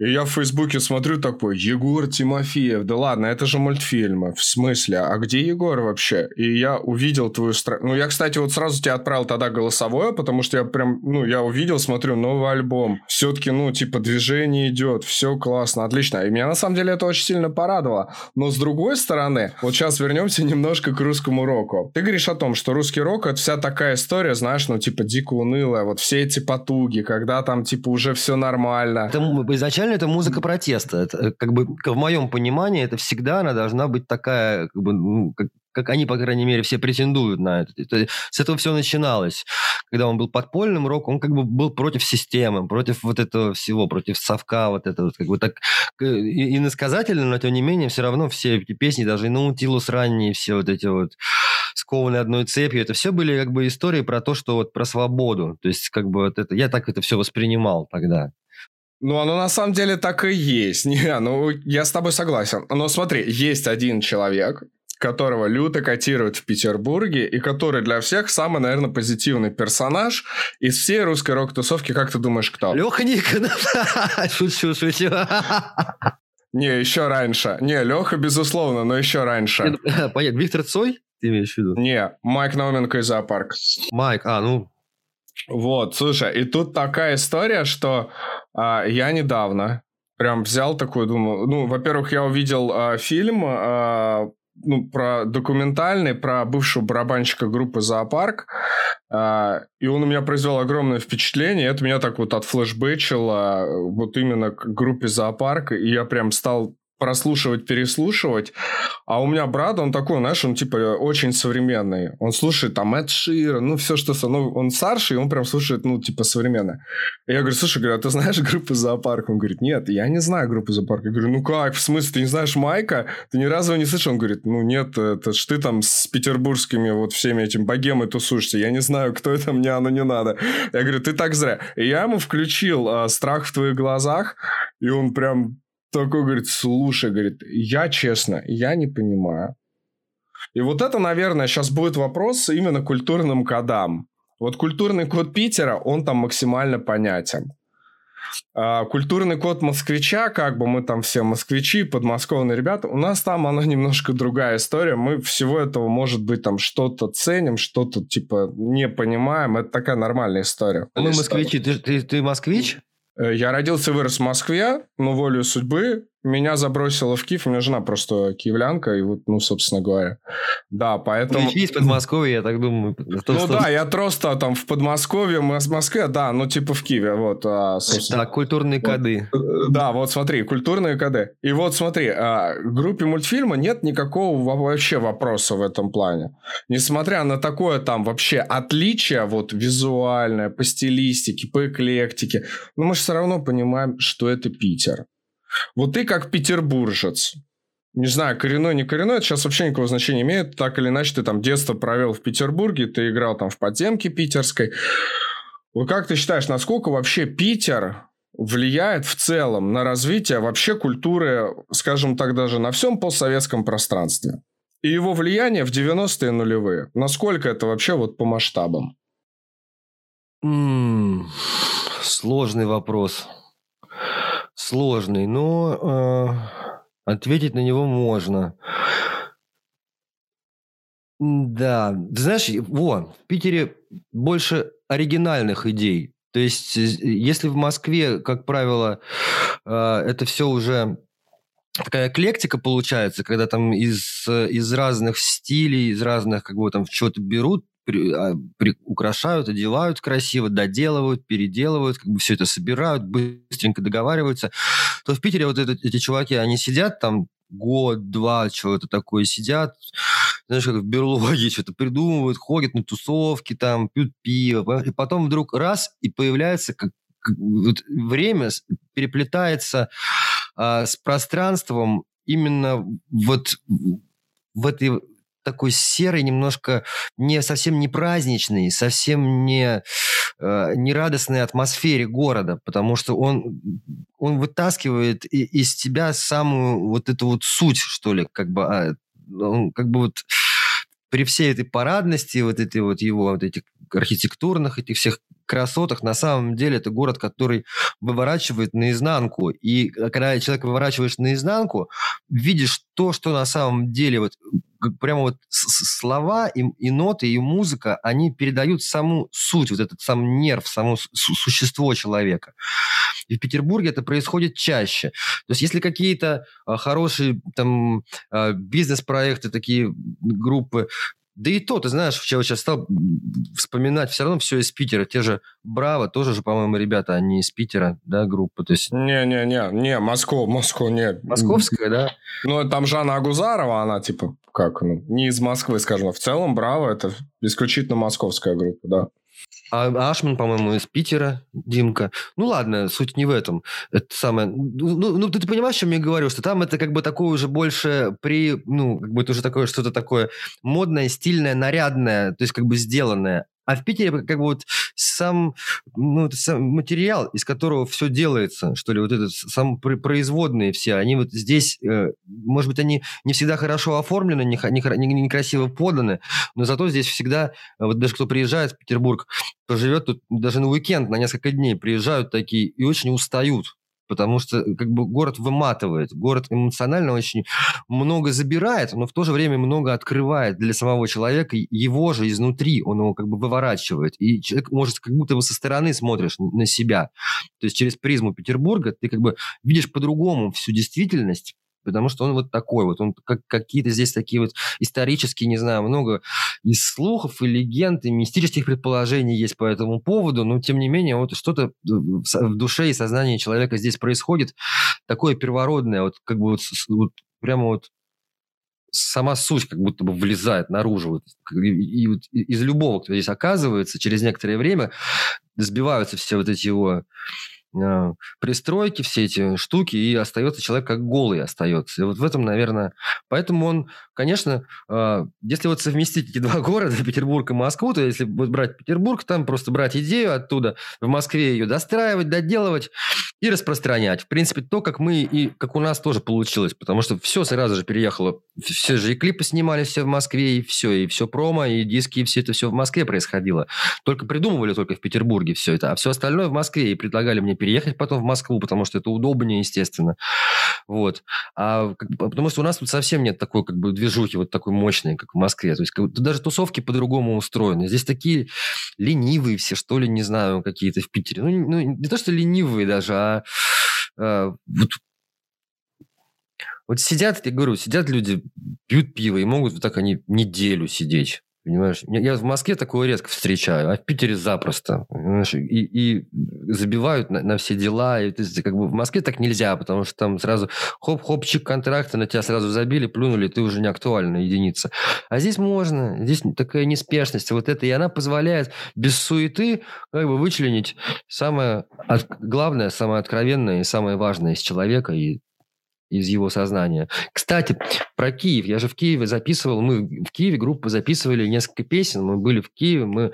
И я в Фейсбуке смотрю такой, Егор Тимофеев, да ладно, это же мультфильмы, в смысле, а где Егор вообще? И я увидел твою страницу, ну я, кстати, вот сразу тебе отправил тогда голосовое, потому что я прям, ну я увидел, смотрю, новый альбом, все-таки, ну типа движение идет, все классно, отлично, и меня на самом деле это очень сильно порадовало, но с другой стороны, вот сейчас вернемся немножко к русскому року. Ты говоришь о том, что русский рок это вся такая история, знаешь, ну типа дико унылая, вот все эти потуги, когда там типа уже все нормально. Это изначально изначально это музыка протеста. Это, э, как бы в моем понимании это всегда она должна быть такая, как бы, ну, как, как они, по крайней мере, все претендуют на это. это. С этого все начиналось. Когда он был подпольным рок, он как бы был против системы, против вот этого всего, против совка, вот это вот, как бы так иносказательно, но тем не менее все равно все эти песни, даже и Наутилус ранние, все вот эти вот скованные одной цепью, это все были как бы истории про то, что вот про свободу. То есть как бы вот это, я так это все воспринимал тогда. Ну, оно на самом деле так и есть. Не, ну, я с тобой согласен. Но смотри, есть один человек, которого люто котируют в Петербурге, и который для всех самый, наверное, позитивный персонаж из всей русской рок-тусовки. Как ты думаешь, кто? Леха Никонов. Шучу, шучу. Не, еще раньше. Не, Леха, безусловно, но еще раньше. Понятно. Виктор Цой? Ты имеешь в виду? Не, Майк Науменко из зоопарк. Майк, а, ну, вот, слушай, и тут такая история, что а, я недавно Прям взял такой, думаю, ну, во-первых, я увидел э, фильм э, ну, про документальный, про бывшего барабанщика группы «Зоопарк», э, и он у меня произвел огромное впечатление, это меня так вот отфлешбэчило вот именно к группе «Зоопарк», и я прям стал прослушивать, переслушивать. А у меня брат, он такой, знаешь, он типа очень современный. Он слушает там Эд Шир, ну все что... Ну, он старше, и он прям слушает, ну, типа современное. И я говорю, слушай, говорю, а ты знаешь группу Зоопарк? Он говорит, нет, я не знаю группу Зоопарк. Я говорю, ну как, в смысле, ты не знаешь Майка? Ты ни разу его не слышал? Он говорит, ну нет, это ж ты там с петербургскими вот всеми этим богемой тусуешься. Я не знаю, кто это, мне оно не надо. Я говорю, ты так зря. И я ему включил а, «Страх в твоих глазах», и он прям такой говорит, слушай, говорит, я честно, я не понимаю. И вот это, наверное, сейчас будет вопрос именно культурным кодам. Вот культурный код Питера, он там максимально понятен. А культурный код москвича, как бы мы там все москвичи, подмосковные ребята, у нас там она немножко другая история. Мы всего этого, может быть, там что-то ценим, что-то типа не понимаем. Это такая нормальная история. Мы москвичи. Ты, ты, ты москвич? Э, я родился и вырос в Москве, но волю судьбы меня забросила в Киев. У меня жена просто киевлянка, и вот, ну, собственно говоря. Да, поэтому... Ну, из Подмосковья, я так думаю. То, ну что... да, я просто там в Подмосковье, в Москве, да, ну, типа в Киеве, вот. А, собственно. Так, культурные вот, коды. Да, вот смотри, культурные коды. И вот смотри, а, группе мультфильма нет никакого вообще вопроса в этом плане. Несмотря на такое там вообще отличие, вот, визуальное, по стилистике, по эклектике, но мы же все равно понимаем, что это Питер. Вот ты как петербуржец, не знаю, коренной, не коренной, это сейчас вообще никакого значения имеет. Так или иначе, ты там детство провел в Петербурге, ты играл там в подземке питерской. Вот как ты считаешь, насколько вообще Питер влияет в целом на развитие вообще культуры, скажем так, даже на всем постсоветском пространстве? И его влияние в 90-е нулевые. Насколько это вообще вот по масштабам? М-м, сложный вопрос сложный, но э, ответить на него можно. Да, ты знаешь, во, в Питере больше оригинальных идей. То есть, если в Москве, как правило, э, это все уже такая эклектика получается, когда там из, из разных стилей, из разных, как бы там, что-то берут, а, при, украшают, одевают красиво, доделывают, переделывают, как бы все это собирают, быстренько договариваются, то в Питере вот это, эти чуваки, они сидят там год-два, чего-то такое сидят, знаешь, как в берлоге что-то придумывают, ходят на тусовки, там, пьют пиво, и потом вдруг раз, и появляется как, как вот время переплетается а, с пространством именно вот в этой такой серый, немножко не совсем не праздничный, совсем не, э, не радостной атмосфере города, потому что он, он вытаскивает из тебя самую вот эту вот суть, что ли, как бы, а, он как бы вот при всей этой парадности, вот этой вот его вот этих архитектурных этих всех красотах, на самом деле это город, который выворачивает наизнанку. И когда человек выворачиваешь наизнанку, видишь то, что на самом деле вот прямо вот слова и, и ноты, и музыка, они передают саму суть, вот этот сам нерв, само существо человека. И в Петербурге это происходит чаще. То есть если какие-то а, хорошие там а, бизнес-проекты, такие группы да и то, ты знаешь, я сейчас стал вспоминать, все равно все из Питера. Те же Браво, тоже же, по-моему, ребята, они из Питера, да, группа. То есть... Не-не-не, не, Москва, Москва, нет. Московская, да? Ну, там Жанна Агузарова, она типа, как, ну, не из Москвы, скажем. В целом Браво это исключительно московская группа, да. А Ашман, по-моему, из Питера, Димка. Ну ладно, суть не в этом. Это самое... Ну, ну, ну ты понимаешь, о чем я говорю, что там это как бы такое уже больше при... Ну, как бы это уже такое что-то такое модное, стильное, нарядное, то есть как бы сделанное. А в Питере как бы вот сам, ну, сам материал, из которого все делается, что ли, вот этот сам производные все, они вот здесь, э, может быть, они не всегда хорошо оформлены, не, не, не, некрасиво поданы, но зато здесь всегда, вот даже кто приезжает в Петербург, поживет тут даже на уикенд, на несколько дней, приезжают такие и очень устают потому что как бы город выматывает, город эмоционально очень много забирает, но в то же время много открывает для самого человека, его же изнутри, он его как бы выворачивает, и человек может как будто бы со стороны смотришь на себя, то есть через призму Петербурга ты как бы видишь по-другому всю действительность, потому что он вот такой вот, он как какие-то здесь такие вот исторические, не знаю, много и слухов, и легенд, и мистических предположений есть по этому поводу, но тем не менее вот что-то в душе и сознании человека здесь происходит, такое первородное, вот как бы вот, вот прямо вот сама суть как будто бы влезает наружу. Вот, и, и, и из любого, кто здесь оказывается, через некоторое время сбиваются все вот эти его пристройки, все эти штуки, и остается человек как голый остается. И вот в этом, наверное, поэтому он, конечно, а, если вот совместить эти два города, Петербург и Москву, то если вот брать Петербург, там просто брать идею оттуда, в Москве ее достраивать, доделывать и распространять. В принципе, то, как мы и как у нас тоже получилось, потому что все сразу же переехало, все же и клипы снимали все в Москве, и все, и все промо, и диски, и все это все в Москве происходило. Только придумывали только в Петербурге все это, а все остальное в Москве, и предлагали мне переехать потом в Москву, потому что это удобнее, естественно. Вот. А, как, потому что у нас тут совсем нет такой как бы движухи вот такой мощной, как в Москве. То есть как, даже тусовки по-другому устроены. Здесь такие ленивые все, что ли, не знаю, какие-то в Питере. Ну, ну не то, что ленивые даже, а, а вот вот сидят, я говорю, сидят люди, пьют пиво, и могут вот так они неделю сидеть. Понимаешь? Я в Москве такое редко встречаю, а в Питере запросто. И, и забивают на, на все дела. И, то есть, как бы в Москве так нельзя, потому что там сразу хоп-хопчик контракта, на тебя сразу забили, плюнули, ты уже не актуальная единица. А здесь можно. Здесь такая неспешность. Вот это, и она позволяет без суеты как бы вычленить самое от, главное, самое откровенное и самое важное из человека. И из его сознания. Кстати, про Киев. Я же в Киеве записывал, мы в Киеве группы записывали несколько песен, мы были в Киеве, мы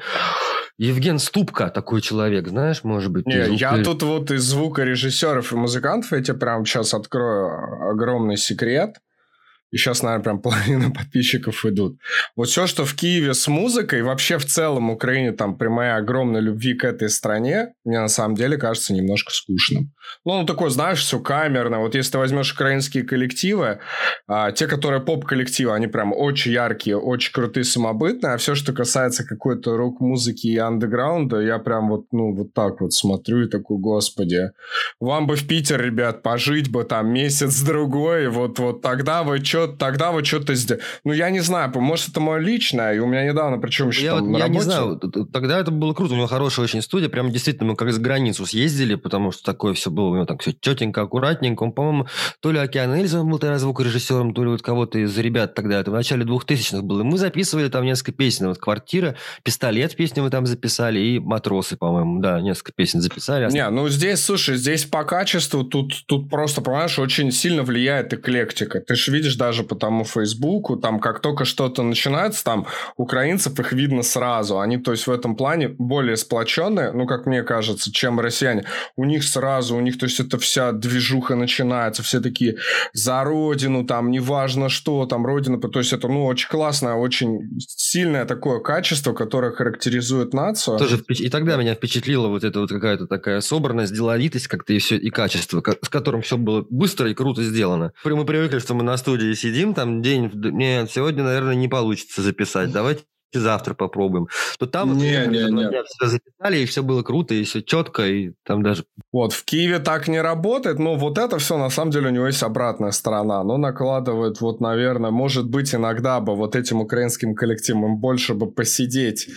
Евген Ступка такой человек, знаешь, может быть. Не, звук... я тут вот из звукорежиссеров и музыкантов, я тебе прям сейчас открою огромный секрет. И сейчас, наверное, прям половина подписчиков идут. Вот все, что в Киеве с музыкой, вообще в целом Украине, там, при моей огромной любви к этой стране, мне на самом деле кажется немножко скучным. Ну, ну такое, знаешь, все камерно. Вот если ты возьмешь украинские коллективы, а, те, которые поп-коллективы, они прям очень яркие, очень крутые, самобытные, а все, что касается какой-то рок-музыки и андеграунда, я прям вот, ну, вот так вот смотрю и такой, господи, вам бы в Питер, ребят, пожить бы там месяц-другой, вот, вот тогда вы что что тогда вот что-то сделать. Ну, я не знаю, может, это мое личное, и у меня недавно, причем еще я там вот, на Я работе... не знаю, тогда это было круто, у него хорошая очень студия, прям действительно мы как за границу съездили, потому что такое все было, у него так все четенько, аккуратненько. Он, по-моему, то ли Океан Эльза был тогда звукорежиссером, то ли вот кого-то из ребят тогда, это в начале 2000-х было. И мы записывали там несколько песен, вот «Квартира», «Пистолет» песню мы там записали, и «Матросы», по-моему, да, несколько песен записали. Не, ну здесь, слушай, здесь по качеству тут, тут просто, понимаешь, очень сильно влияет эклектика. Ты же видишь даже по тому фейсбуку, там как только что-то начинается, там украинцев их видно сразу. Они, то есть, в этом плане более сплоченные, ну, как мне кажется, чем россияне. У них сразу, у них, то есть, это вся движуха начинается, все такие за родину, там, неважно что, там, родина, то есть, это, ну, очень классное, очень сильное такое качество, которое характеризует нацию. Тоже, и тогда меня впечатлила вот эта вот какая-то такая собранность, деловитость как-то и все, и качество, с которым все было быстро и круто сделано. Мы привыкли, что мы на студии сидим, там день нет, сегодня, наверное, не получится записать. Давайте завтра попробуем. То там не, вот, не, не. все записали, и все было круто, и все четко, и там даже... Вот, в Киеве так не работает, но вот это все, на самом деле, у него есть обратная сторона. Но накладывает, вот, наверное, может быть, иногда бы вот этим украинским коллективам больше бы посидеть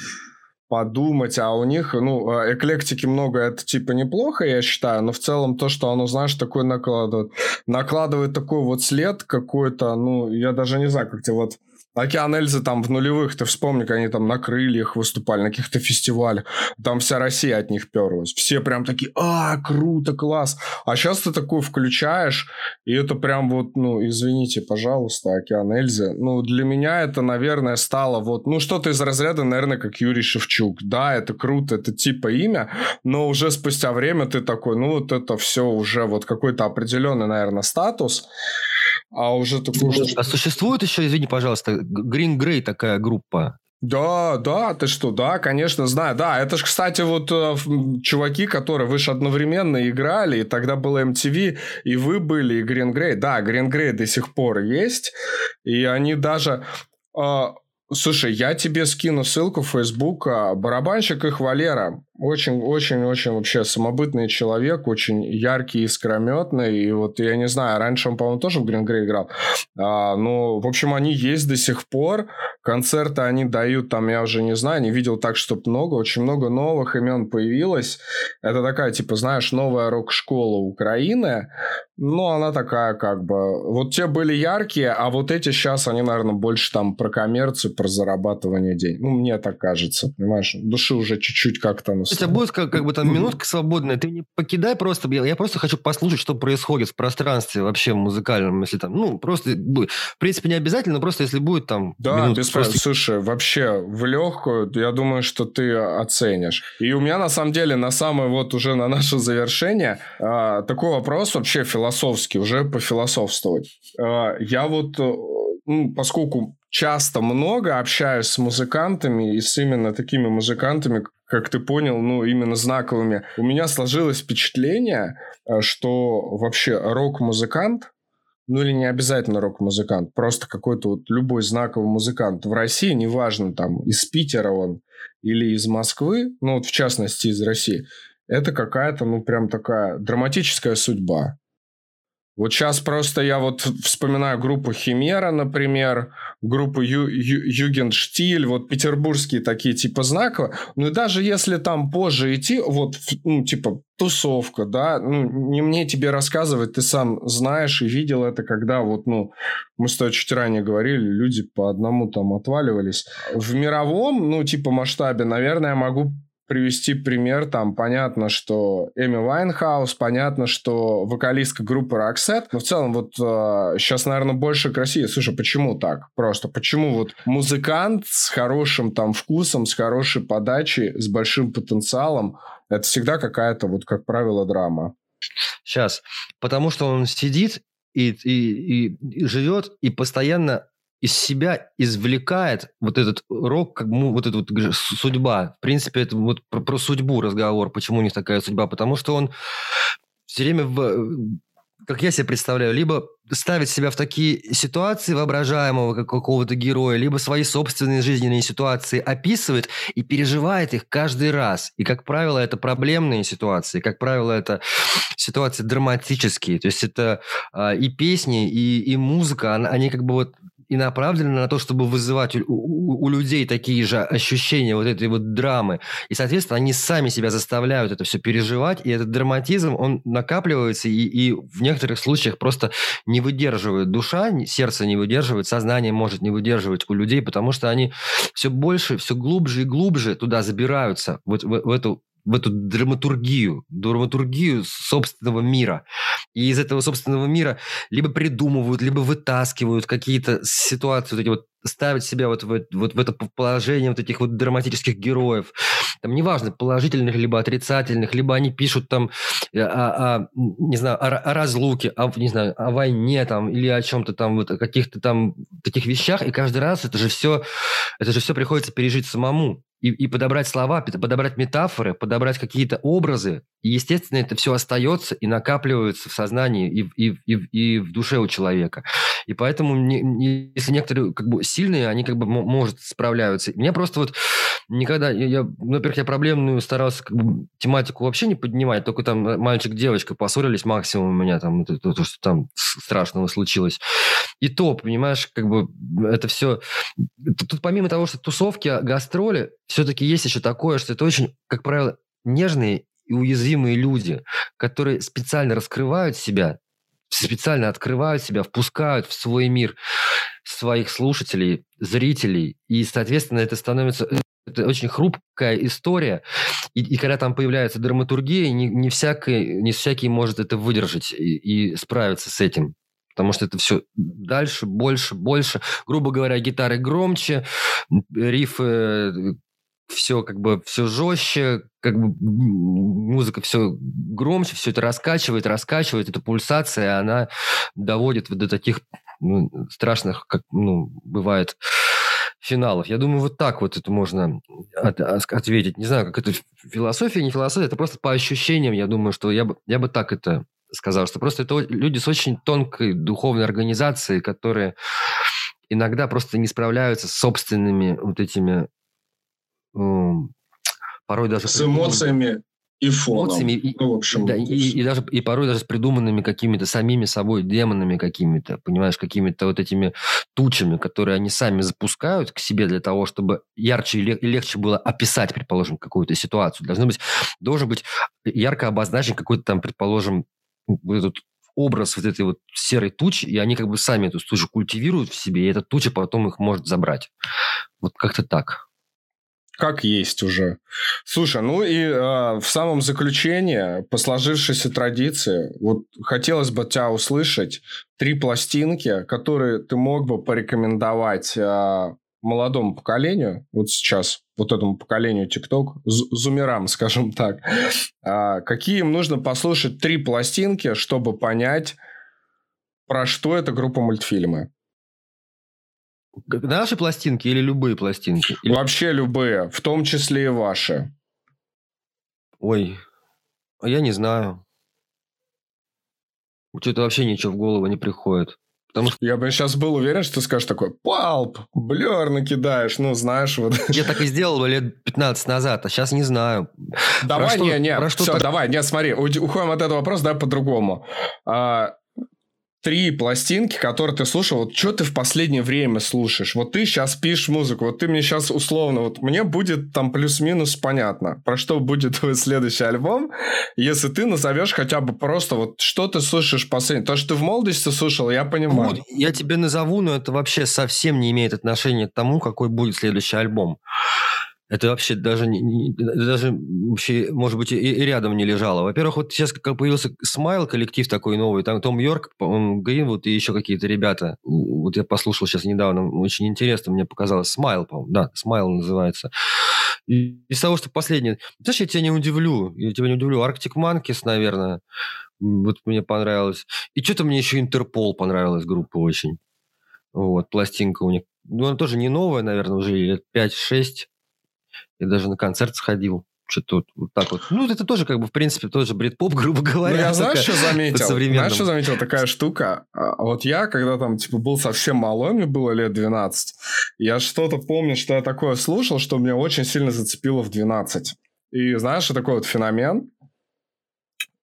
подумать, а у них, ну, э, эклектики много, это типа неплохо, я считаю, но в целом то, что оно, знаешь, такое накладывает, накладывает такой вот след какой-то, ну, я даже не знаю, как тебе вот Океан Эльзы там в нулевых, ты вспомни, как они там на крыльях выступали, на каких-то фестивалях. Там вся Россия от них перлась. Все прям такие, а, круто, класс. А сейчас ты такую включаешь, и это прям вот, ну, извините, пожалуйста, Океан Эльзы. Ну, для меня это, наверное, стало вот, ну, что-то из разряда, наверное, как Юрий Шевчук. Да, это круто, это типа имя, но уже спустя время ты такой, ну, вот это все уже вот какой-то определенный, наверное, статус а уже такой... А существует еще, извини, пожалуйста, Green Grey такая группа? Да, да, ты что, да, конечно, знаю. Да, это же, кстати, вот э, чуваки, которые вы же одновременно играли, и тогда было MTV, и вы были, и Green Grey. Да, Green Grey до сих пор есть, и они даже... Э, слушай, я тебе скину ссылку в Facebook. Барабанщик их Валера. Очень-очень-очень вообще самобытный человек, очень яркий, искрометный. И вот я не знаю, раньше он, по-моему, тоже в Grey играл. А, ну, в общем, они есть до сих пор. Концерты они дают там, я уже не знаю, не видел так, чтобы много. Очень много новых имен появилось. Это такая, типа, знаешь, новая рок-школа Украины. Ну, она такая, как бы... Вот те были яркие, а вот эти сейчас, они, наверное, больше там про коммерцию, про зарабатывание денег. Ну, мне так кажется, понимаешь? Души уже чуть-чуть как-то у тебя будет как, как бы там минутка свободная, ты не покидай просто, я, я просто хочу послушать, что происходит в пространстве вообще музыкальном, если там, ну, просто, в принципе, не обязательно, просто если будет там... Да, без просто... Слушай, вообще, в легкую, я думаю, что ты оценишь. И у меня, на самом деле, на самое вот уже на наше завершение, а, такой вопрос вообще философский, уже пофилософствовать. А, я вот, э, ну, поскольку часто много общаюсь с музыкантами и с именно такими музыкантами, как ты понял, ну, именно знаковыми. У меня сложилось впечатление, э, что вообще рок-музыкант, ну или не обязательно рок-музыкант, просто какой-то вот любой знаковый музыкант в России, неважно там из Питера он или из Москвы, ну вот в частности из России, это какая-то, ну прям такая драматическая судьба. Вот сейчас просто я вот вспоминаю группу Химера, например, группу Ю, Ю, Югендштиль, вот петербургские такие типа знаковые. Ну и даже если там позже идти, вот, ну, типа, тусовка, да, ну, не мне тебе рассказывать, ты сам знаешь и видел это, когда вот, ну, мы с тобой чуть ранее говорили, люди по одному там отваливались. В мировом, ну, типа, масштабе, наверное, я могу привести пример, там понятно, что Эми Уайнхаус, понятно, что вокалистка группы Roxette, но в целом вот э, сейчас, наверное, больше к России. Слушай, почему так? Просто почему вот музыкант с хорошим там вкусом, с хорошей подачей, с большим потенциалом, это всегда какая-то вот, как правило, драма. Сейчас. Потому что он сидит и, и, и, и живет и постоянно из себя извлекает вот этот рок, как ну, вот эта вот судьба. В принципе, это вот про, про судьбу разговор, почему у них такая судьба. Потому что он все время, в, как я себе представляю, либо ставит себя в такие ситуации воображаемого как какого-то героя, либо свои собственные жизненные ситуации описывает и переживает их каждый раз. И, как правило, это проблемные ситуации, как правило, это ситуации драматические. То есть это э, и песни, и, и музыка, они как бы вот и направлены на то, чтобы вызывать у, у, у людей такие же ощущения вот этой вот драмы. И, соответственно, они сами себя заставляют это все переживать, и этот драматизм, он накапливается, и, и в некоторых случаях просто не выдерживает душа, сердце не выдерживает, сознание может не выдерживать у людей, потому что они все больше, все глубже и глубже туда забираются, вот в, в эту в эту драматургию, драматургию собственного мира. И из этого собственного мира либо придумывают, либо вытаскивают какие-то ситуации, вот эти вот ставить себя вот в, вот в это положение вот этих вот драматических героев. Там неважно, положительных либо отрицательных, либо они пишут там э, о, о не знаю, о, о разлуке, о, не знаю, о войне там или о чем-то там, вот о каких-то там таких вещах, и каждый раз это же все, это же все приходится пережить самому и, и подобрать слова, подобрать метафоры, подобрать какие-то образы. И, естественно, это все остается и накапливается в сознании и, и, и, и в душе у человека. И поэтому, не, не, если некоторые как бы сильные, они как бы может справляются. Меня просто вот никогда, я, я, во-первых, я проблемную старался как бы тематику вообще не поднимать, только там мальчик-девочка поссорились максимум у меня там, то, то, что там страшного случилось. И то, понимаешь, как бы это все... Тут помимо того, что тусовки, гастроли, все-таки есть еще такое, что это очень, как правило, нежные и уязвимые люди, которые специально раскрывают себя, специально открывают себя, впускают в свой мир своих слушателей, зрителей, и, соответственно, это становится это очень хрупкая история, и, и когда там появляется драматургия, не, не, всякий, не всякий может это выдержать и, и справиться с этим. Потому что это все дальше, больше, больше. Грубо говоря, гитары громче, рифы все как бы все жестче, как бы музыка все громче, все это раскачивает, раскачивает, эта пульсация, она доводит до таких ну, страшных, как ну, бывает финалов. Я думаю, вот так вот это можно от, ответить. Не знаю, как это философия, не философия, это просто по ощущениям. Я думаю, что я бы, я бы так это сказал, что просто это люди с очень тонкой духовной организацией, которые иногда просто не справляются с собственными вот этими порой даже... С эмоциями и фоном. Эмоциями, и, ну, в общем, да, и, и, даже, и порой даже с придуманными какими-то самими собой демонами какими-то, понимаешь, какими-то вот этими тучами, которые они сами запускают к себе для того, чтобы ярче и, и легче было описать, предположим, какую-то ситуацию. Должно быть, должен быть ярко обозначен какой-то там, предположим, вот этот образ вот этой вот серой тучи, и они как бы сами эту тучу культивируют в себе, и эта туча потом их может забрать. Вот как-то так как есть уже. Слушай, ну и э, в самом заключении, по сложившейся традиции, вот хотелось бы тебя услышать три пластинки, которые ты мог бы порекомендовать э, молодому поколению, вот сейчас, вот этому поколению ТикТок, зумерам, скажем так, э, какие им нужно послушать три пластинки, чтобы понять, про что эта группа мультфильмы? Наши пластинки или любые пластинки? Или... Вообще любые, в том числе и ваши. Ой, а я не знаю. Что-то вообще ничего в голову не приходит. Потому что... Я бы сейчас был уверен, что ты скажешь такой, палп, блер накидаешь, ну, знаешь, вот. Я так и сделал лет 15 назад, а сейчас не знаю. Давай, не, не, все, так... давай, не, смотри, уходим от этого вопроса, давай по-другому. А, три пластинки, которые ты слушал, вот что ты в последнее время слушаешь? Вот ты сейчас пишешь музыку, вот ты мне сейчас условно, вот мне будет там плюс-минус понятно, про что будет твой следующий альбом, если ты назовешь хотя бы просто вот что ты слушаешь последнее. То, что ты в молодости слушал, я понимаю. Вот, я тебе назову, но это вообще совсем не имеет отношения к тому, какой будет следующий альбом. Это вообще даже, даже вообще, может быть, и, и рядом не лежало. Во-первых, вот сейчас как появился Smile, коллектив такой новый, там Том Йорк, Гринвуд и еще какие-то ребята. Вот я послушал сейчас недавно, очень интересно, мне показалось. Smile, по-моему, да, Smile называется. И из того, что последнее... Знаешь, я тебя не удивлю, я тебя не удивлю. Arctic Monkeys, наверное, вот мне понравилось. И что-то мне еще Интерпол понравилась группа очень. Вот, пластинка у них. Ну, она тоже не новая, наверное, уже лет 5-6 я даже на концерт сходил. Что-то вот, так вот. Ну, это тоже, как бы, в принципе, тоже брит-поп, грубо говоря. Ну, я знаешь, что заметил? Знаешь, что заметил? Такая штука. А, а вот я, когда там, типа, был совсем малой, мне было лет 12, я что-то помню, что я такое слушал, что меня очень сильно зацепило в 12. И знаешь, что такой вот феномен?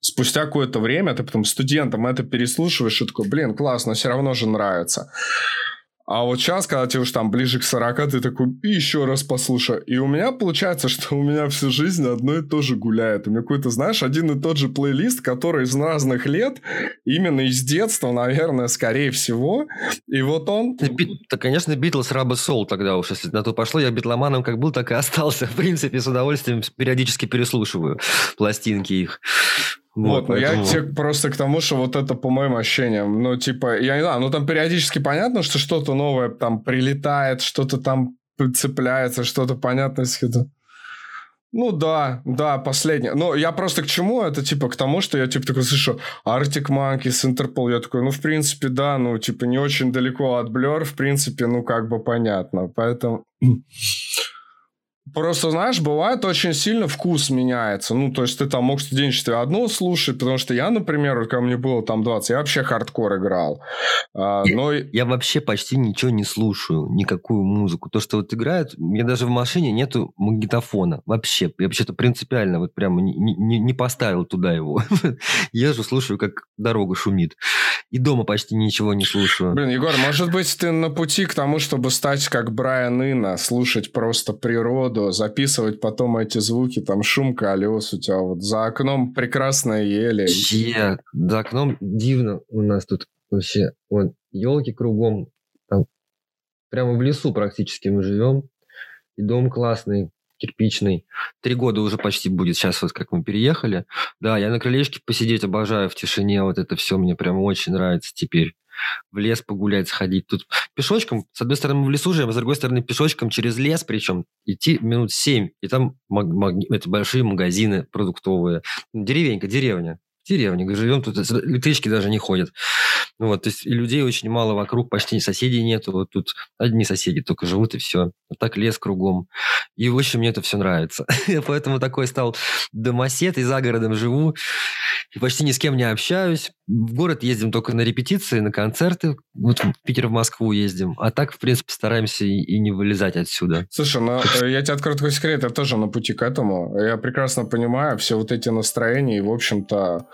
Спустя какое-то время ты потом студентам это переслушиваешь и такой, блин, классно, все равно же нравится. А вот сейчас, когда тебе уж там ближе к 40, ты такой, еще раз послушай. И у меня получается, что у меня всю жизнь одно и то же гуляет. У меня какой-то, знаешь, один и тот же плейлист, который из разных лет, именно из детства, наверное, скорее всего. И вот он... Да, конечно, Битлз, Раба Соул тогда уж, если на то пошло. Я битломаном как был, так и остался. В принципе, с удовольствием периодически переслушиваю пластинки их. Вот, но поэтому... я тебе просто к тому, что вот это по моим ощущениям, ну, типа, я не знаю, ну, там периодически понятно, что что-то новое там прилетает, что-то там цепляется, что-то понятно, если это... Ну да, да, последнее. Но я просто к чему? Это типа к тому, что я типа такой слышу Arctic Monkeys, Interpol. Я такой, ну в принципе, да, ну типа не очень далеко от Blur, в принципе, ну как бы понятно. Поэтому... Просто, знаешь, бывает очень сильно вкус меняется. Ну, то есть ты там мог в студенчестве одно слушать, потому что я, например, вот, когда мне было там 20, я вообще хардкор играл. А, но... я, я вообще почти ничего не слушаю, никакую музыку. То, что вот играют, мне даже в машине нету магнитофона. Вообще. Я вообще-то принципиально вот прямо не, не, не поставил туда его. Езжу, слушаю, как дорога шумит. И дома почти ничего не слушаю. Блин, Егор, может быть, ты на пути к тому, чтобы стать как Брайан Ино, слушать просто природу, буду записывать потом эти звуки, там шум колес у тебя вот за окном прекрасные ели. Вообще, за окном дивно у нас тут вообще. Вот елки кругом, там прямо в лесу практически мы живем. И дом классный, кирпичный. Три года уже почти будет сейчас, вот как мы переехали. Да, я на крылечке посидеть обожаю в тишине. Вот это все мне прям очень нравится теперь в лес погулять, сходить. Тут пешочком, с одной стороны, в лесу живем, а с другой стороны, пешочком через лес, причем идти минут семь. И там маг- маг- это большие магазины продуктовые. Деревенька, деревня. Деревне живем, тут электрички даже не ходят. Вот, то есть и людей очень мало вокруг, почти соседей нету. Вот тут одни соседи только живут, и все. Вот так лес кругом. И очень мне это все нравится. Поэтому такой стал домосед, и за городом живу, и почти ни с кем не общаюсь. В город ездим только на репетиции, на концерты. Вот в Питер, в Москву ездим. А так, в принципе, стараемся и, и не вылезать отсюда. Слушай, ну, э, я тебе открою такой секрет, я тоже на пути к этому. Я прекрасно понимаю все вот эти настроения, и, в общем-то,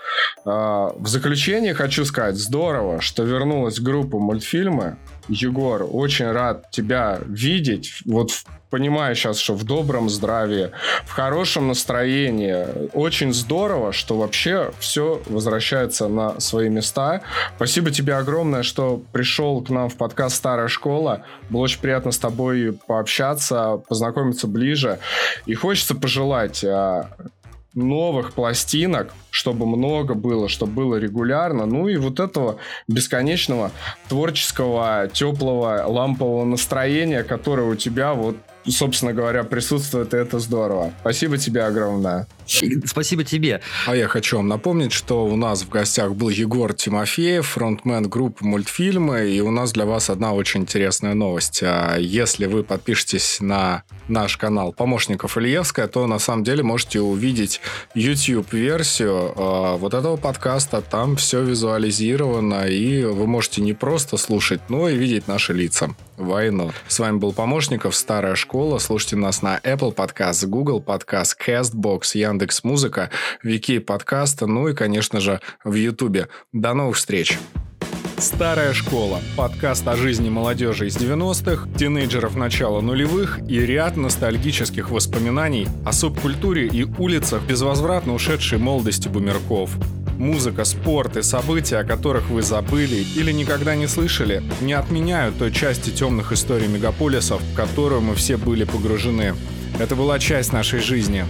в заключение хочу сказать, здорово, что вернулась группа мультфильмы. Егор, очень рад тебя видеть. Вот понимаю сейчас, что в добром здравии, в хорошем настроении. Очень здорово, что вообще все возвращается на свои места. Спасибо тебе огромное, что пришел к нам в подкаст «Старая школа». Было очень приятно с тобой пообщаться, познакомиться ближе. И хочется пожелать а, новых пластинок, чтобы много было, чтобы было регулярно, ну и вот этого бесконечного творческого, теплого, лампового настроения, которое у тебя вот собственно говоря, присутствует, и это здорово. Спасибо тебе огромное. Спасибо тебе. А я хочу вам напомнить, что у нас в гостях был Егор Тимофеев, фронтмен группы мультфильмы, и у нас для вас одна очень интересная новость. А если вы подпишетесь на наш канал помощников Ильевская, то на самом деле можете увидеть YouTube-версию э, вот этого подкаста. Там все визуализировано, и вы можете не просто слушать, но и видеть наши лица. Войну. С вами был Помощников, Старая школа. Слушайте нас на Apple Podcast, Google Podcast, CastBox, Яндекс Музыка, Вики подкаста, ну и, конечно же, в YouTube. До новых встреч! Старая школа. Подкаст о жизни молодежи из 90-х, тинейджеров начала нулевых и ряд ностальгических воспоминаний о субкультуре и улицах безвозвратно ушедшей молодости бумерков. Музыка, спорт и события, о которых вы забыли или никогда не слышали, не отменяют той части темных историй мегаполисов, в которую мы все были погружены. Это была часть нашей жизни.